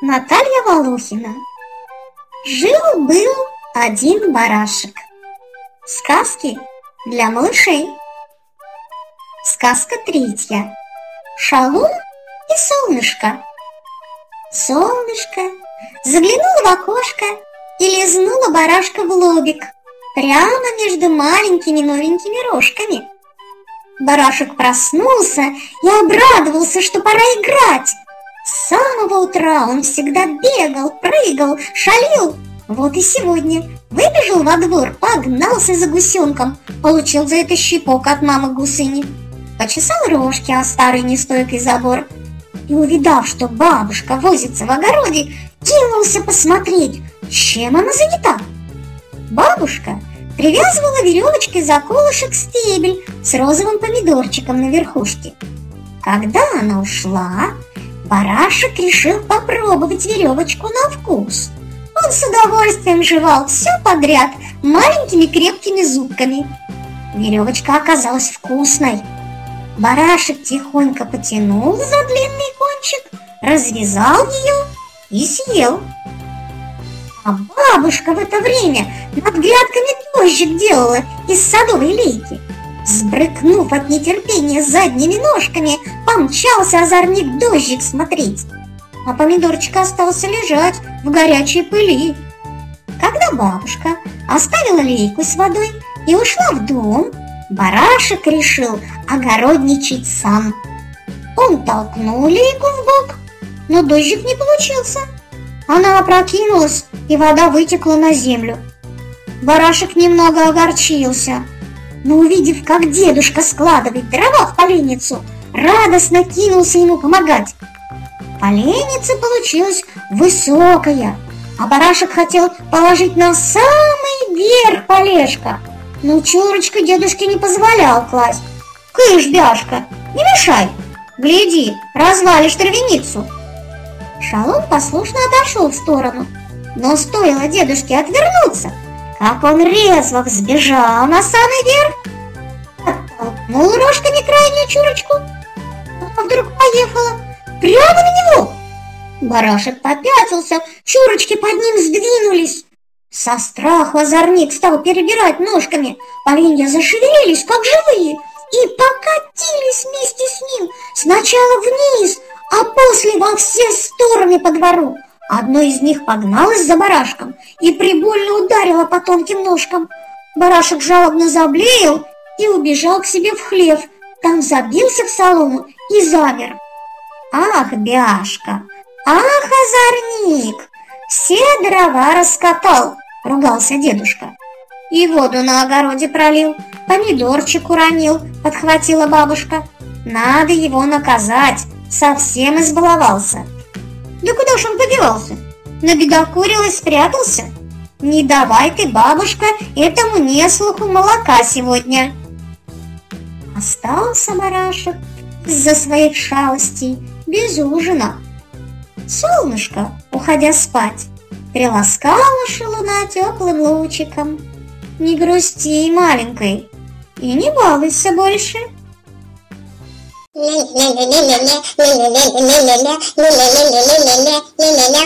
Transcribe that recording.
Наталья Волохина. Жил-был один барашек. Сказки для малышей. Сказка третья. Шалун и солнышко. Солнышко заглянуло в окошко и лизнуло барашка в лобик Прямо между маленькими новенькими рожками. Барашек проснулся и обрадовался, что пора играть с самого утра он всегда бегал, прыгал, шалил. Вот и сегодня выбежал во двор, погнался за гусенком, получил за это щипок от мамы гусыни. Почесал рожки о старый нестойкий забор и, увидав, что бабушка возится в огороде, кинулся посмотреть, чем она занята. Бабушка привязывала веревочкой за колышек стебель с розовым помидорчиком на верхушке. Когда она ушла, Барашек решил попробовать веревочку на вкус. Он с удовольствием жевал все подряд маленькими крепкими зубками. Веревочка оказалась вкусной. Барашек тихонько потянул за длинный кончик, развязал ее и съел. А бабушка в это время над грядками дождик делала из садовой лейки. Сбрыкнув от нетерпения задними ножками, помчался озорник дождик смотреть. А помидорчик остался лежать в горячей пыли. Когда бабушка оставила лейку с водой и ушла в дом, барашек решил огородничать сам. Он толкнул лейку в бок, но дождик не получился. Она опрокинулась, и вода вытекла на землю. Барашек немного огорчился – но увидев, как дедушка складывает дрова в поленницу, радостно кинулся ему помогать. Поленница получилась высокая, а барашек хотел положить на самый верх полежка, но чурочка дедушке не позволял класть. «Кыш, Бяшка, не мешай! Гляди, развалишь травяницу!» Шалом послушно отошел в сторону, но стоило дедушке отвернуться – как он резво взбежал на самый верх, оттолкнул рожками крайнюю чурочку, а вдруг поехала прямо на него. Барашек попятился, чурочки под ним сдвинулись. Со страха озорник стал перебирать ножками, поленья зашевелились, как живые, и покатились вместе с ним сначала вниз, а после во все стороны по двору. Одно из них погналось за барашком и прибольно ударило по тонким ножкам. Барашек жалобно заблеял и убежал к себе в хлев. Там забился в солому и замер. «Ах, бяшка! Ах, озорник! Все дрова раскатал!» — ругался дедушка. «И воду на огороде пролил, помидорчик уронил», — подхватила бабушка. «Надо его наказать, совсем избаловался». Да куда ж он подевался? Набедокурил и спрятался? Не давай ты, бабушка, этому неслуху молока сегодня. Остался барашек из-за своих шалостей без ужина. Солнышко, уходя спать, приласкало шелуна теплым лучиком. Не грусти, маленькой, и не балуйся больше. ля ля ля ля